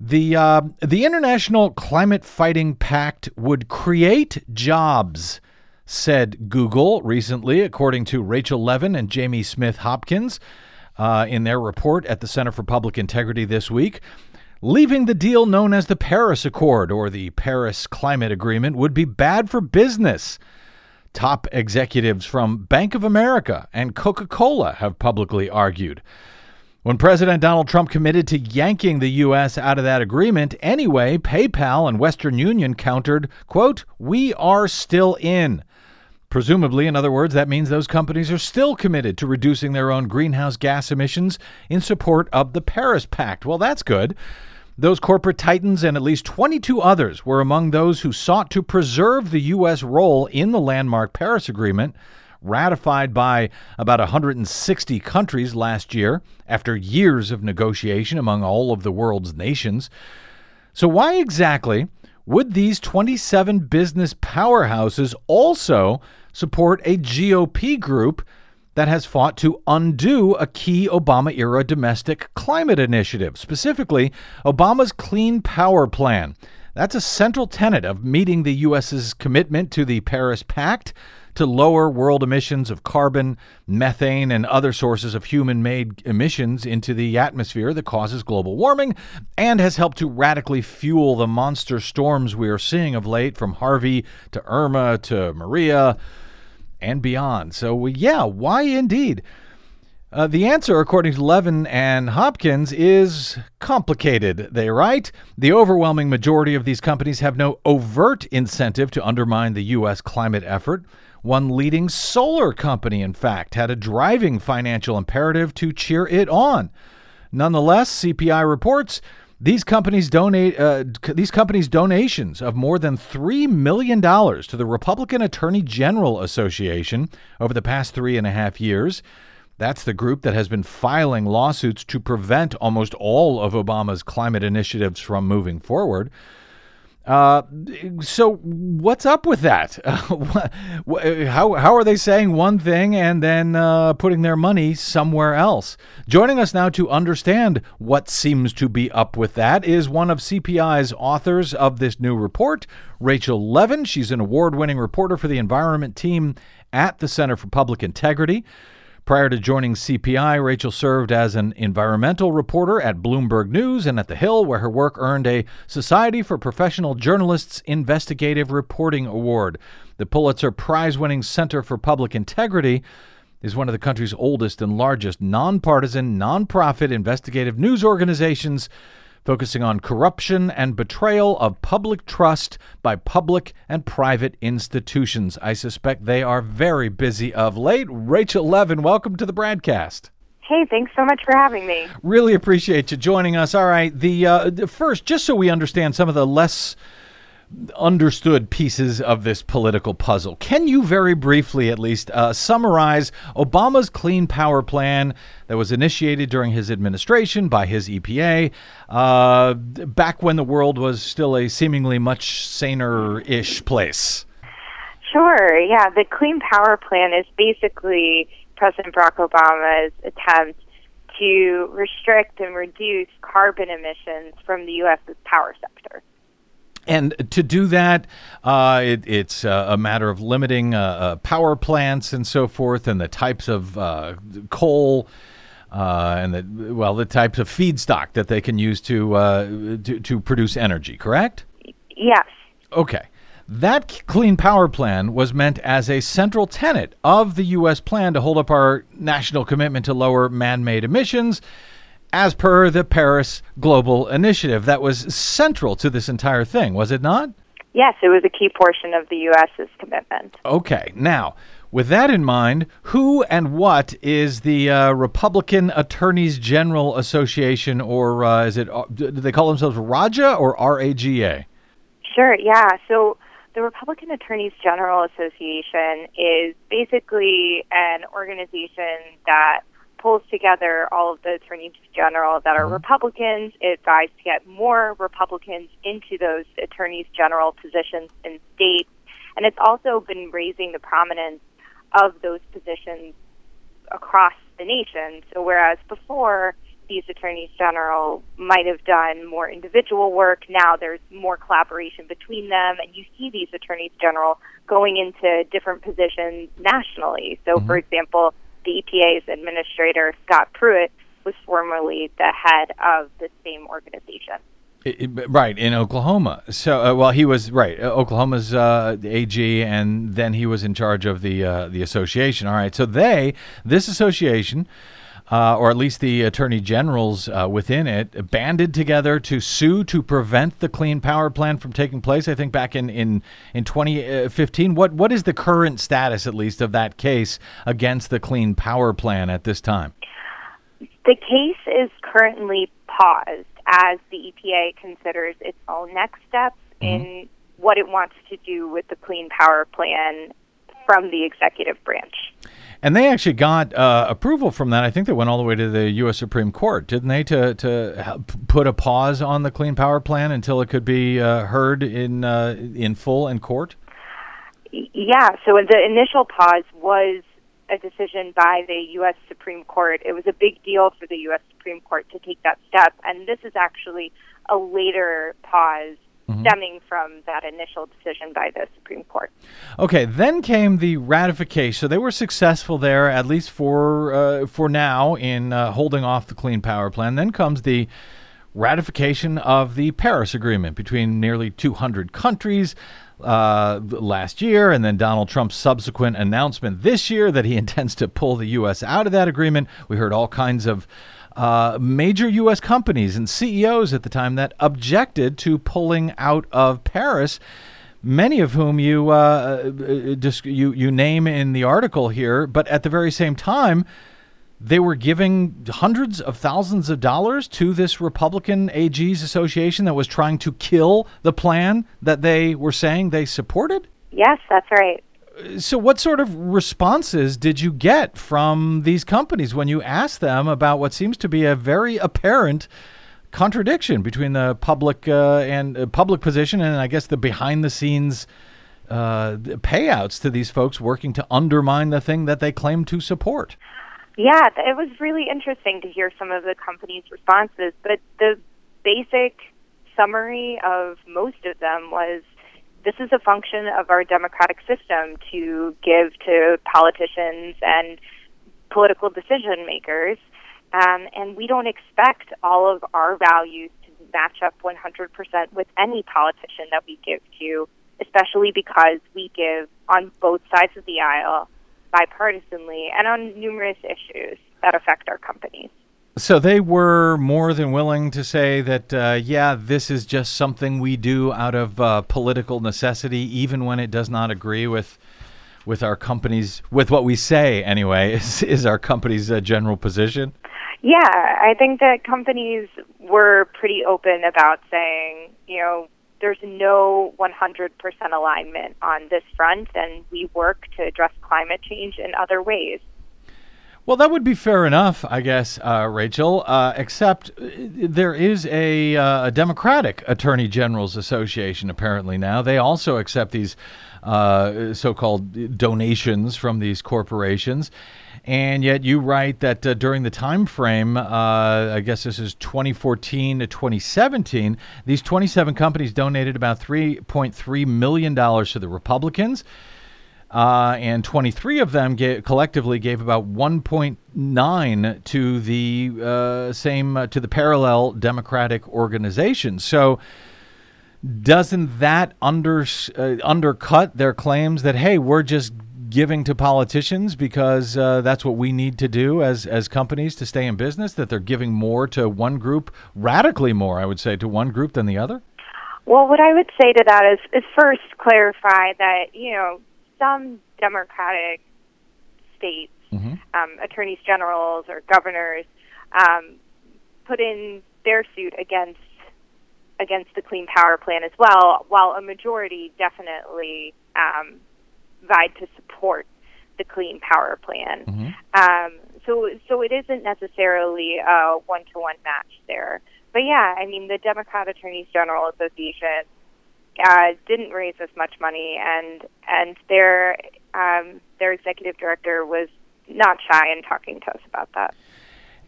B: The, uh, the International Climate Fighting Pact would create jobs, said Google recently, according to Rachel Leven and Jamie Smith Hopkins uh, in their report at the Center for Public Integrity this week. Leaving the deal known as the Paris Accord or the Paris Climate Agreement would be bad for business. Top executives from Bank of America and Coca Cola have publicly argued. When President Donald Trump committed to yanking the U.S. out of that agreement anyway, PayPal and Western Union countered, quote, We are still in. Presumably, in other words, that means those companies are still committed to reducing their own greenhouse gas emissions in support of the Paris Pact. Well, that's good. Those corporate titans and at least 22 others were among those who sought to preserve the U.S. role in the landmark Paris Agreement, ratified by about 160 countries last year after years of negotiation among all of the world's nations. So, why exactly would these 27 business powerhouses also support a GOP group? That has fought to undo a key Obama era domestic climate initiative, specifically Obama's Clean Power Plan. That's a central tenet of meeting the U.S.'s commitment to the Paris Pact to lower world emissions of carbon, methane, and other sources of human made emissions into the atmosphere that causes global warming, and has helped to radically fuel the monster storms we are seeing of late from Harvey to Irma to Maria and beyond. So, yeah, why indeed? Uh, the answer, according to Leven and Hopkins, is complicated. They write The overwhelming majority of these companies have no overt incentive to undermine the U.S. climate effort. One leading solar company, in fact, had a driving financial imperative to cheer it on. Nonetheless, CPI reports these companies donate uh, these companies donations of more than three million dollars to the Republican Attorney General Association over the past three and a half years. That's the group that has been filing lawsuits to prevent almost all of Obama's climate initiatives from moving forward. Uh, so what's up with that? *laughs* how how are they saying one thing and then uh, putting their money somewhere else? Joining us now to understand what seems to be up with that is one of CPI's authors of this new report, Rachel Leven. She's an award-winning reporter for the environment team at the Center for Public Integrity. Prior to joining CPI, Rachel served as an environmental reporter at Bloomberg News and at The Hill, where her work earned a Society for Professional Journalists Investigative Reporting Award. The Pulitzer Prize winning Center for Public Integrity is one of the country's oldest and largest nonpartisan, nonprofit investigative news organizations focusing on corruption and betrayal of public trust by public and private institutions. I suspect they are very busy of late. Rachel Leven, welcome to the BradCast.
G: Hey, thanks so much for having me.
B: Really appreciate you joining us. All right, the, uh, the first, just so we understand some of the less understood pieces of this political puzzle. Can you very briefly, at least, uh, summarize Obama's Clean Power Plan that was initiated during his administration by his EPA uh, back when the world was still a seemingly much saner ish place?
G: Sure, yeah. The Clean Power Plan is basically President Barack Obama's attempt to restrict and reduce carbon emissions from the U.S.'s power sector.
B: And to do that, uh, it, it's uh, a matter of limiting uh, uh, power plants and so forth, and the types of uh, coal uh, and the well, the types of feedstock that they can use to to, to produce energy. Correct?
G: Yes.
B: Okay. That clean power plan was meant as a central tenet of the U.S. plan to hold up our national commitment to lower man made emissions as per the Paris Global Initiative. That was central to this entire thing, was it not?
G: Yes, it was a key portion of the U.S.'s commitment.
B: Okay. Now, with that in mind, who and what is the uh, Republican Attorneys General Association, or uh, is it, uh, do they call themselves RAJA or RAGA?
G: Sure, yeah. So the Republican Attorneys General Association is basically an organization that pulls together all of the attorneys general that are mm-hmm. Republicans. It tries to get more Republicans into those attorneys general positions in states. And it's also been raising the prominence of those positions across the nation. So whereas before these attorneys general might have done more individual work, now there's more collaboration between them, and you see these attorneys general going into different positions nationally. So, for mm-hmm. example, the EPA's administrator Scott Pruitt was formerly the head of the same organization.
B: I- I- right in Oklahoma. So, uh, well, he was right. uh, Oklahoma's uh, AG, and then he was in charge of the uh, the association. All right. So they, this association, uh, or at least the attorney generals uh, within it, banded together to sue to prevent the Clean Power Plan from taking place. I think back in in in 2015. What what is the current status, at least, of that case against the Clean Power Plan at this time?
G: The case is currently paused as the EPA considers its own next steps in what it wants to do with the Clean Power Plan from the executive branch.
B: And they actually got uh, approval from that. I think they went all the way to the U.S. Supreme Court, didn't they, to to put a pause on the Clean Power Plan until it could be uh, heard in uh, in full in court.
G: Yeah, so the initial pause was a decision by the U.S. Supreme Court. It was a big deal for the U.S. Supreme Court to take that step, and this is actually a later pause stemming from that initial decision by the Supreme Court.
B: Okay, then came the ratification. So they were successful there, at least for uh, for now, in uh, holding off the Clean Power Plan. Then comes the ratification of the Paris Agreement between nearly 200 countries uh, last year, and then Donald Trump's subsequent announcement this year that he *laughs* intends to pull the U.S. out of that agreement. We heard all kinds of uh, major U.S. companies and CEOs at the time that objected to pulling out of Paris many of whom you uh, uh, dis- you you name in the article here, but at the very same time, they were giving hundreds of thousands of dollars to this Republican AG's association that was trying to kill the plan that they were saying they supported.
G: Yes, that's right.
B: So, what sort of responses did you get from these companies when you asked them about what seems to be a very apparent contradiction between the public uh, and uh, public position and I guess the behind the scenes uh, payouts to these folks working to undermine the thing that they claim to support?
G: Yeah, it was really interesting to hear some of the companies' responses, but the basic summary of most of them was this is a function of our democratic system to give to politicians and political decision makers. Um, and we don't expect all of our values to match up 100% with any politician that we give to, especially because we give on both sides of the aisle bipartisanly and on numerous issues that affect our companies.
B: So they were more than willing to say that, uh, yeah, this is just something we do out of uh, political necessity, even when it does not agree with with our company's with what we say. Anyway, *laughs* is, is our company's uh, general position.
G: Yeah, I think that companies were pretty open about saying, you know, there's no 100% alignment on this front, and we work to address climate change in other ways.
B: Well, that would be fair enough, I guess, uh, Rachel. Uh, except uh, there is a, uh, a Democratic Attorney General's Association apparently now. They also accept these uh, so-called donations from these corporations. And yet, you write that uh, during the time frame, I guess this is 2014 to 2017, these 27 companies donated about 3.3 million dollars to the Republicans, uh, and 23 of them collectively gave about 1.9 to the uh, same uh, to the parallel Democratic organizations. So doesn't that under, uh, undercut their claims that hey we're just giving to politicians because uh, that's what we need to do as as companies to stay in business that they're giving more to one group radically more i would say to one group than the other
G: Well, what I would say to that is, is first clarify that, you know, some Democratic states, um, attorneys generals or governors, um, put in their suit against against the Clean Power Plan as well, while a majority definitely um, vied to support the Clean Power Plan. Um, so, so it isn't necessarily a one-to-one match there. But yeah, I mean, the Democrat Attorneys General Association uh, didn't raise as much money, and and their um, their executive director was not shy in talking to us about that.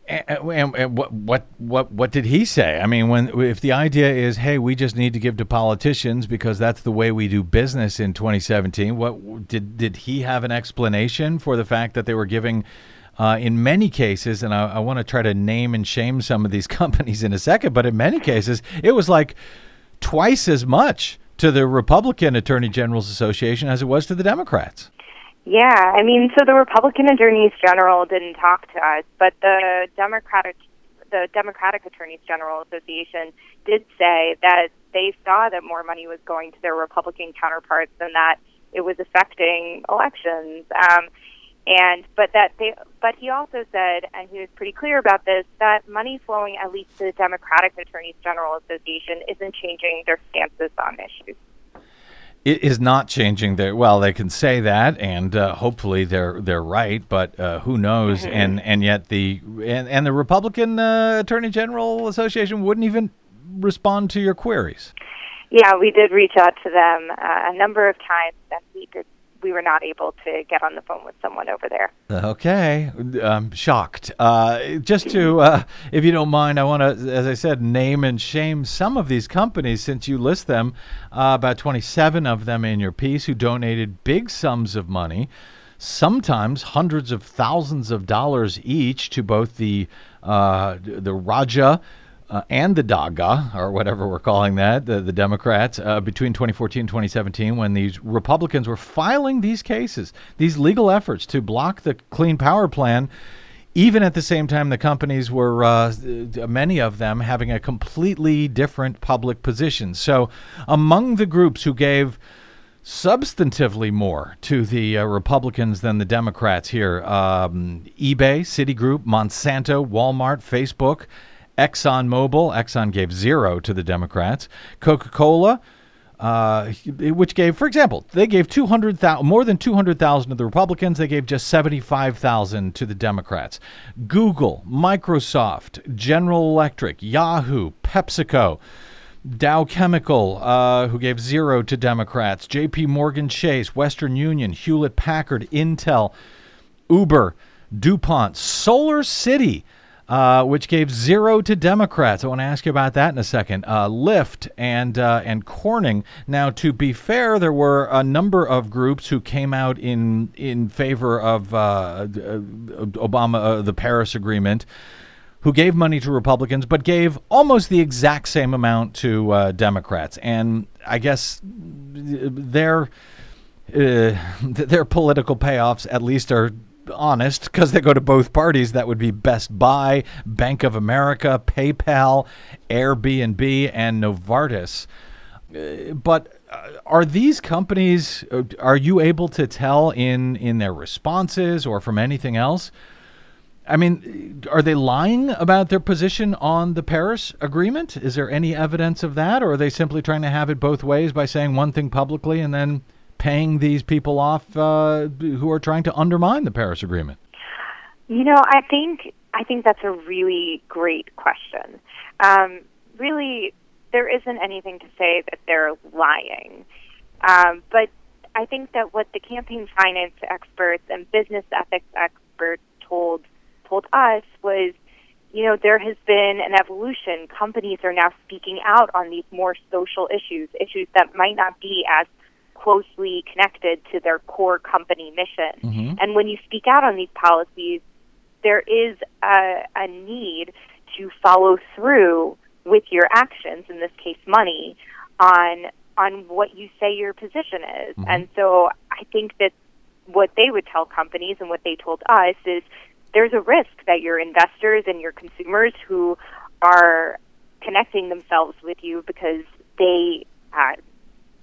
B: And, and, and what what what what did he say? I mean, when if the idea is, hey, we just need to give to politicians because that's the way we do business in 2017. What did did he have an explanation for the fact that they were giving? Uh, in many cases, and I, I want to try to name and shame some of these *laughs* companies in a second, but in many cases, it was like twice as much to the Republican Attorney Generals Association as it was to the Democrats.
G: Yeah, I mean, so the Republican attorneys general didn't talk to us, but the Democratic the Democratic Attorneys General Association did say that they saw that more money was going to their Republican counterparts and that it was affecting elections. Um, and but that they but he also said, and he was pretty clear about this, that money flowing at least to the Democratic Attorneys General Association isn't changing their stances on issues.
B: it is not changing their well they can say that and uh, hopefully they're they're right but uh, who knows and and yet the and, and the republican uh, attorney general association wouldn't even respond to your queries
G: Yeah, we did reach out to them uh, a number of times that we did. We were not able to get on the phone with someone over there.
B: okay. I'm shocked. Uh, just to uh, if you don't mind i want to as i said name and shame some of these companies since you list them. Uh, about 27 of them in your piece who donated big sums of money sometimes hundreds of thousands of dollars each to both the uh, the Raja uh, and the Daga, or whatever we're calling that, the, the Democrats, uh, between 2014 and 2017, when these Republicans were filing these cases, these legal efforts to block the Clean Power Plan. Even at the same time, the companies were, uh, many of them, having a completely different public position. So, among the groups who gave substantively more to the uh, Republicans than the Democrats here. Um, eBay, Citigroup, Monsanto, Walmart, Facebook, ExxonMobil. Exxon gave zero to the Democrats. Coca Cola. Uh, which gave, for example, they gave 200,000, more than 200,000 to the Republicans. They gave just 75,000 to the Democrats. Google, Microsoft, General Electric, Yahoo, PepsiCo, Dow Chemical, uh, who gave zero to Democrats, J.P. Morgan Chase, Western Union, Hewlett Packard, Intel, Uber, DuPont, Solar City, uh, which gave zero to Democrats. I want to ask you about that in a second. Uh, Lyft and uh, and Corning. Now, to be fair, there were a number of groups who came out in in favor of uh, uh, Obama, uh, the Paris Agreement who gave money to Republicans, but gave almost the exact same amount to uh, Democrats. And I guess their uh, their political payoffs, at least, are honest, because they go to both parties, that would be Best Buy, Bank of America, PayPal, Airbnb, and Novartis. Uh, but uh, are these companies? uh, Are you able to tell in in their responses or from anything else? I mean, are they lying about their position on the Paris Agreement? Is there any evidence of that, or are they simply trying to have it both ways by saying one thing publicly and then paying these people off uh, who are trying to undermine the Paris Agreement?
G: You know, I think I think that's a really great question. Um, really, there isn't anything to say that they're lying, um, but I think that what the campaign finance experts and business ethics experts told told us was, you know, there has been an evolution. Companies are now speaking out on these more social issues, issues that might not be as closely connected to their core company mission. And when you speak out on these policies, there is a, a need to follow through with your actions, in this case, money, on on what you say your position is. And so I think that what they would tell companies and what they told us is there's a risk that your investors and your consumers who are connecting themselves with you because they uh,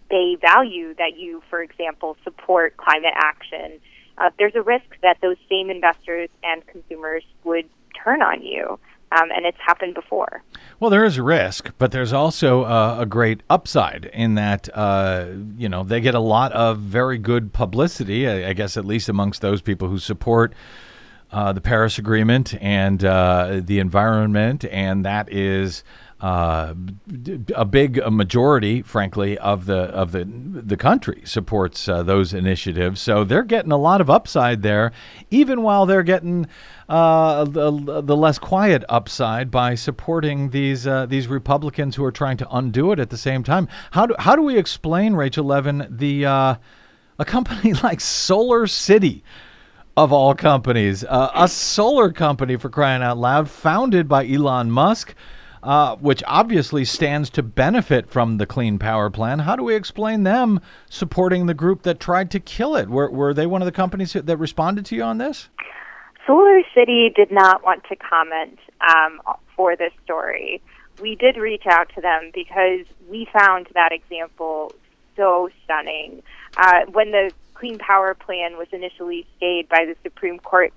G: they value that you, for example, support climate action. Uh, there's a risk that those same investors and consumers would turn on you, um, and it's happened before.
B: Well, there is a risk, but there's also uh, a great upside in that uh, you know they get a lot of very good publicity. I, I guess at least amongst those people who support uh, the Paris Agreement and uh, the environment, and that is. Uh, a big a majority, frankly, of the of the the country supports uh, those initiatives. So they're getting a lot of upside there, even while they're getting uh, the, the less quiet upside by supporting these uh, these Republicans who are trying to undo it at the same time. How do how do we explain Rachel Leven the uh, a company *laughs* like Solar City? Of all companies, uh, a solar company for crying out loud, founded by Elon Musk, uh, which obviously stands to benefit from the Clean Power Plan. How do we explain them supporting the group that tried to kill it? Were, were they one of the companies that responded to you on this?
G: Solar City did not want to comment um, for this story. We did reach out to them because we found that example so stunning. Uh, when the Clean Power Plan was initially stayed by the Supreme Court,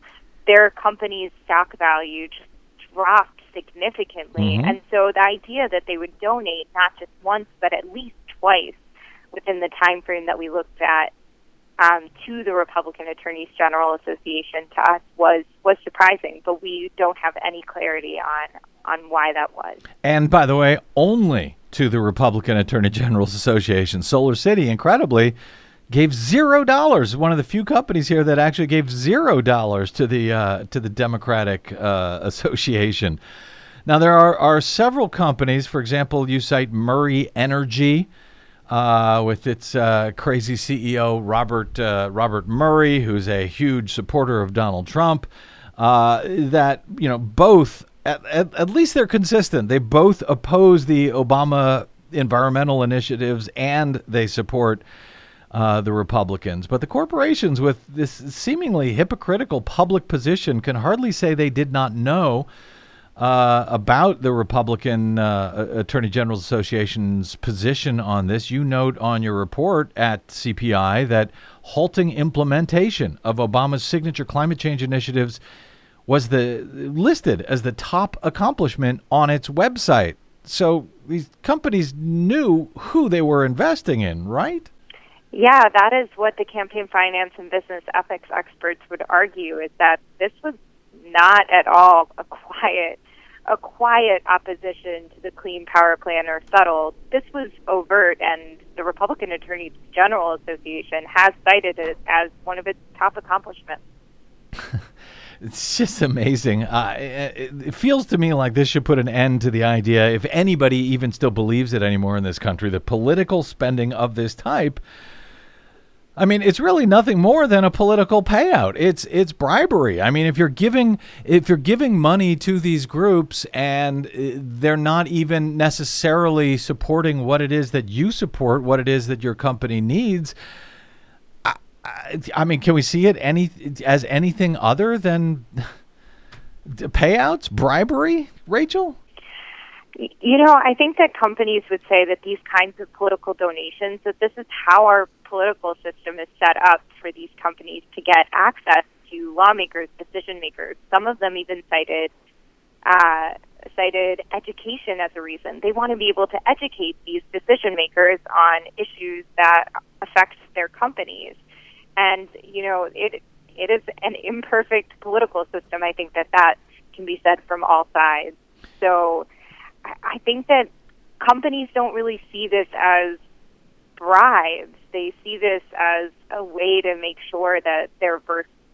G: their company's stock value just dropped significantly. And so the idea that they would donate not just once, but at least twice within the time frame that we looked at um, to the Republican Attorneys General Association to us was was surprising, but we don't have any clarity on on why that was.
B: And by the way, only to the Republican Attorney General's *laughs* Association. Solar City, incredibly, gave zero dollars. One of the few companies here that actually gave zero dollars to the uh, to the Democratic uh, *laughs* Association. Now there are, are several companies. For example, you cite Murray Energy. Uh, with its uh, crazy CEO Robert uh, Robert Murray, who's a huge supporter of Donald Trump, uh, that you know both at, at, at least they're consistent. They both oppose the Obama environmental initiatives and they support uh, the Republicans. But the corporations with this seemingly hypocritical public position can hardly say they did not know uh, about the Republican uh, Attorney General's Association's position on this. You note on your report at CPI that halting implementation of Obama's signature climate change initiatives was the listed as the top accomplishment on its website. So these companies knew who they were investing in, right?
G: Yeah, that is what the campaign finance and business ethics experts would argue is that this was not at all a quiet a quiet opposition to the Clean Power Plan or subtle. This was overt, and the Republican Attorney General Association has cited it as one of its top accomplishments. *laughs*
B: It's just amazing. Uh, it, it feels to me like this should put an end to the idea, if anybody even still believes it anymore in this country, that political spending of this type. I mean, it's really nothing more than a political payout. It's it's bribery. I mean, if you're giving if you're giving money to these groups and uh, they're not even necessarily supporting what it is that you support, what it is that your company needs, I, I mean, can we see it any as anything other than *laughs* payouts, bribery, Rachel?
G: You know, I think that companies would say that these kinds of political donations, that this is how our political system is set up for these companies to get access to lawmakers, decision makers. Some of them even cited uh, cited education as a reason. They want to be able to educate these decision makers on issues that affect their companies. And you know, it it is an imperfect political system. I think that that can be said from all sides. So I- think that companies don't really see this as bribes. They see this as a way to make sure that their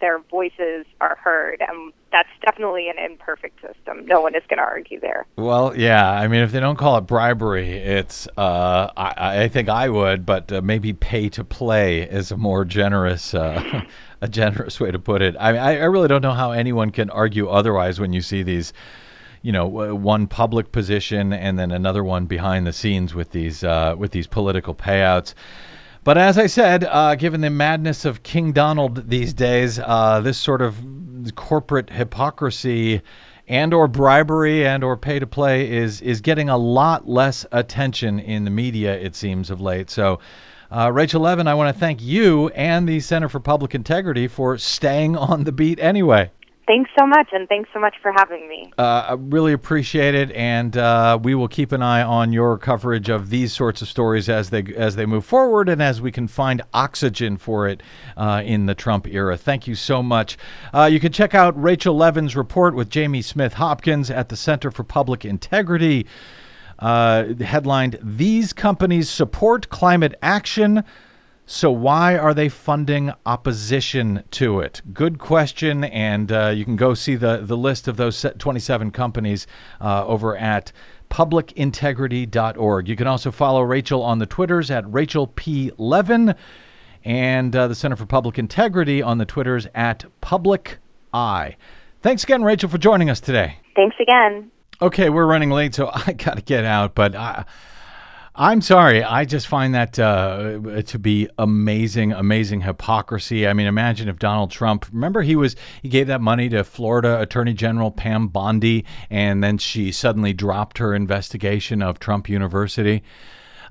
G: their voices are heard, and that's definitely an imperfect system. No one is going to argue there.
B: Well, yeah. I mean, if they don't call it bribery, it's uh, I, I think I would, but uh, maybe pay to play is a more generous uh, *laughs* a generous way to put it. I I really don't know how anyone can argue otherwise when you see these. You know, one public position and then another one behind the scenes with these uh, with these political payouts. But as I said, uh, given the madness of King Donald these days, uh, this sort of corporate hypocrisy and or bribery and or pay to play is is getting a lot less attention in the media it seems of late. So uh, Rachel Leven, I want to thank you and the Center for Public Integrity for staying on the beat anyway.
G: Thanks so much, and thanks so much for having me.
B: Uh, I really appreciate it, and uh, we will keep an eye on your coverage of these sorts of stories as they as they move forward, and as we can find oxygen for it uh, in the Trump era. Thank you so much. Uh, you can check out Rachel Leven's report with Jamie Smith Hopkins at the Center for Public Integrity. Uh, headlined: These companies support climate action. So why are they funding opposition to it? Good question, and uh, you can go see the the list of those 27 companies uh, over at publicintegrity.org. You can also follow Rachel on the Twitters at Rachel P. Leven and uh, the Center for Public Integrity on the Twitters at Public Eye. Thanks again, Rachel, for joining us today.
G: Thanks again.
B: Okay, we're running late, so *laughs* I got to get out, but I, I'm sorry. I just find that uh, to be amazing, amazing hypocrisy. I mean, imagine if Donald Trump, remember he was he gave that money to Florida Attorney General Pam Bondi, and then she suddenly dropped her investigation of Trump University.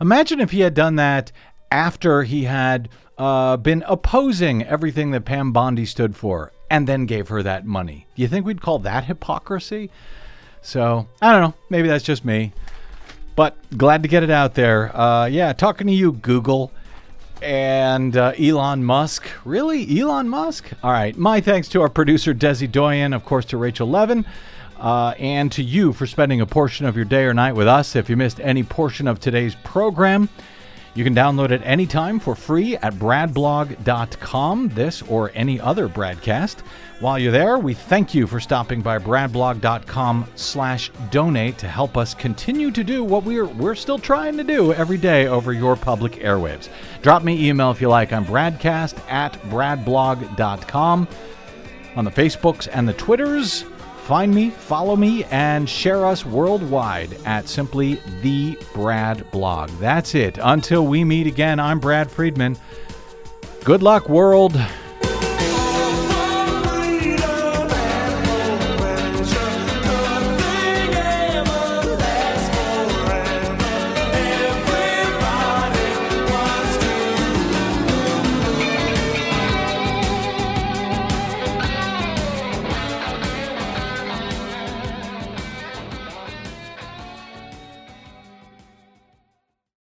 B: Imagine if he had done that after he had uh, been opposing everything that Pam Bondi stood for, and then gave her that money. Do you think we'd call that hypocrisy? So I don't know. Maybe that's just me. But glad to get it out there. Uh, yeah, talking to you, Google and uh, Elon Musk. Really? Elon Musk? All right. My thanks to our producer, Desi Doyen, of course, to Rachel Leven, uh, and to you for spending a portion of your day or night with us. If you missed any portion of today's program, you can download it anytime for free at bradblog.com, this or any other broadcast. While you're there, we thank you for stopping by bradblog.com slash donate to help us continue to do what we're we're still trying to do every day over your public airwaves. Drop me email if you like. I'm bradcast at bradblog.com. On the Facebooks and the Twitters, find me, follow me, and share us worldwide at simply the Brad Blog. That's it. Until we meet again, I'm Brad Friedman. Good luck, world.